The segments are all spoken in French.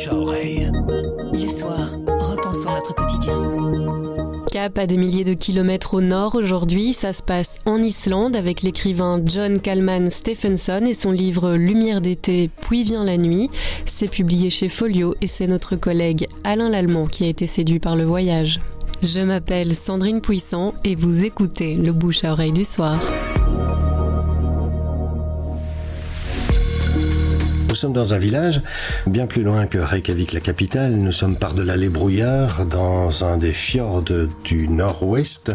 bouche à oreille. Le soir, repensons notre quotidien. Cap à des milliers de kilomètres au nord aujourd'hui, ça se passe en Islande avec l'écrivain John Kalman Stephenson et son livre Lumière d'été, puis vient la nuit. C'est publié chez Folio et c'est notre collègue Alain Lallemand qui a été séduit par le voyage. Je m'appelle Sandrine Puissant et vous écoutez le bouche à oreille du soir. Sommes dans un village bien plus loin que Reykjavik, la capitale. Nous sommes par-delà les brouillards dans un des fjords du nord-ouest,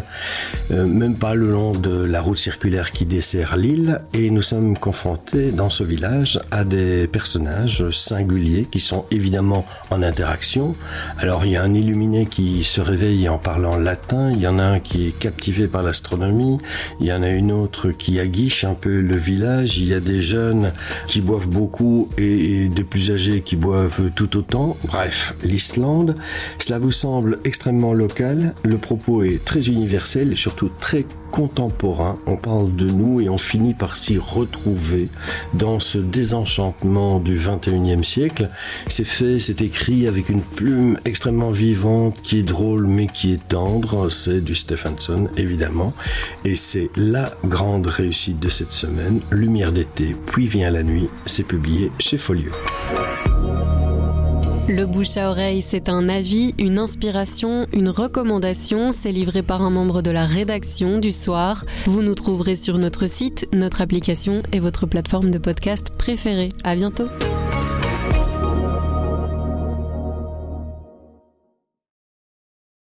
euh, même pas le long de la route circulaire qui dessert l'île. Et nous sommes confrontés dans ce village à des personnages singuliers qui sont évidemment en interaction. Alors il y a un illuminé qui se réveille en parlant latin, il y en a un qui est captivé par l'astronomie, il y en a une autre qui aguiche un peu le village, il y a des jeunes qui boivent beaucoup et des plus âgés qui boivent tout autant. Bref, l'Islande, cela vous semble extrêmement local. Le propos est très universel et surtout très contemporain. On parle de nous et on finit par s'y retrouver dans ce désenchantement du 21e siècle. C'est fait, c'est écrit avec une plume extrêmement vivante qui est drôle mais qui est tendre. C'est du Stephenson évidemment. Et c'est la grande réussite de cette semaine. Lumière d'été, puis vient la nuit. C'est publié chez Folio. Le bouche à oreille, c'est un avis, une inspiration, une recommandation. C'est livré par un membre de la rédaction du soir. Vous nous trouverez sur notre site, notre application et votre plateforme de podcast préférée. À bientôt.